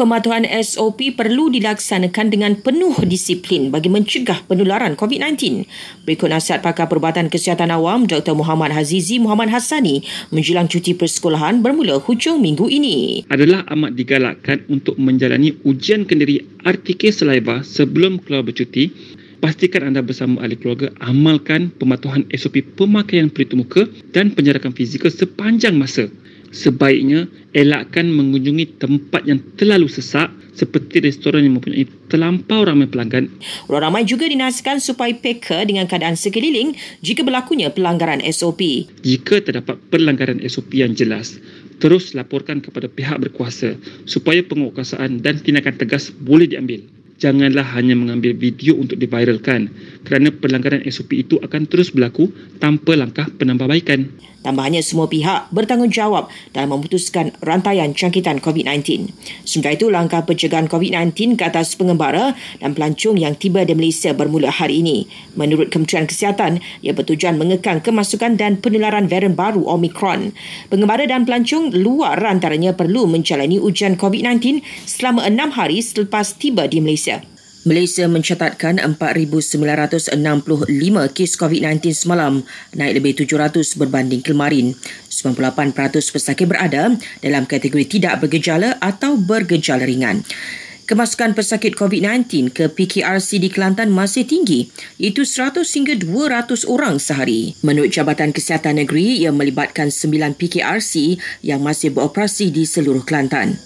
Pematuhan SOP perlu dilaksanakan dengan penuh disiplin bagi mencegah penularan COVID-19. Berikut nasihat pakar perubatan kesihatan awam Dr. Muhammad Hazizi Muhammad Hassani menjelang cuti persekolahan bermula hujung minggu ini. Adalah amat digalakkan untuk menjalani ujian kendiri RTK saliva sebelum keluar bercuti pastikan anda bersama ahli keluarga amalkan pematuhan SOP pemakaian pelitup muka dan penjarakan fizikal sepanjang masa sebaiknya elakkan mengunjungi tempat yang terlalu sesak seperti restoran yang mempunyai terlampau ramai pelanggan. Orang ramai juga dinasihatkan supaya peka dengan keadaan sekeliling jika berlakunya pelanggaran SOP. Jika terdapat pelanggaran SOP yang jelas, terus laporkan kepada pihak berkuasa supaya penguasaan dan tindakan tegas boleh diambil janganlah hanya mengambil video untuk diviralkan kerana pelanggaran SOP itu akan terus berlaku tanpa langkah penambahbaikan. Tambahnya semua pihak bertanggungjawab dalam memutuskan rantaian jangkitan COVID-19. Sementara itu, langkah pencegahan COVID-19 ke atas pengembara dan pelancong yang tiba di Malaysia bermula hari ini. Menurut Kementerian Kesihatan, ia bertujuan mengekang kemasukan dan penularan varian baru Omicron. Pengembara dan pelancong luar antaranya perlu menjalani ujian COVID-19 selama enam hari selepas tiba di Malaysia. Malaysia mencatatkan 4,965 kes COVID-19 semalam, naik lebih 700 berbanding kemarin. 98% pesakit berada dalam kategori tidak bergejala atau bergejala ringan. Kemasukan pesakit COVID-19 ke PKRC di Kelantan masih tinggi, iaitu 100 hingga 200 orang sehari. Menurut Jabatan Kesihatan Negeri, ia melibatkan 9 PKRC yang masih beroperasi di seluruh Kelantan.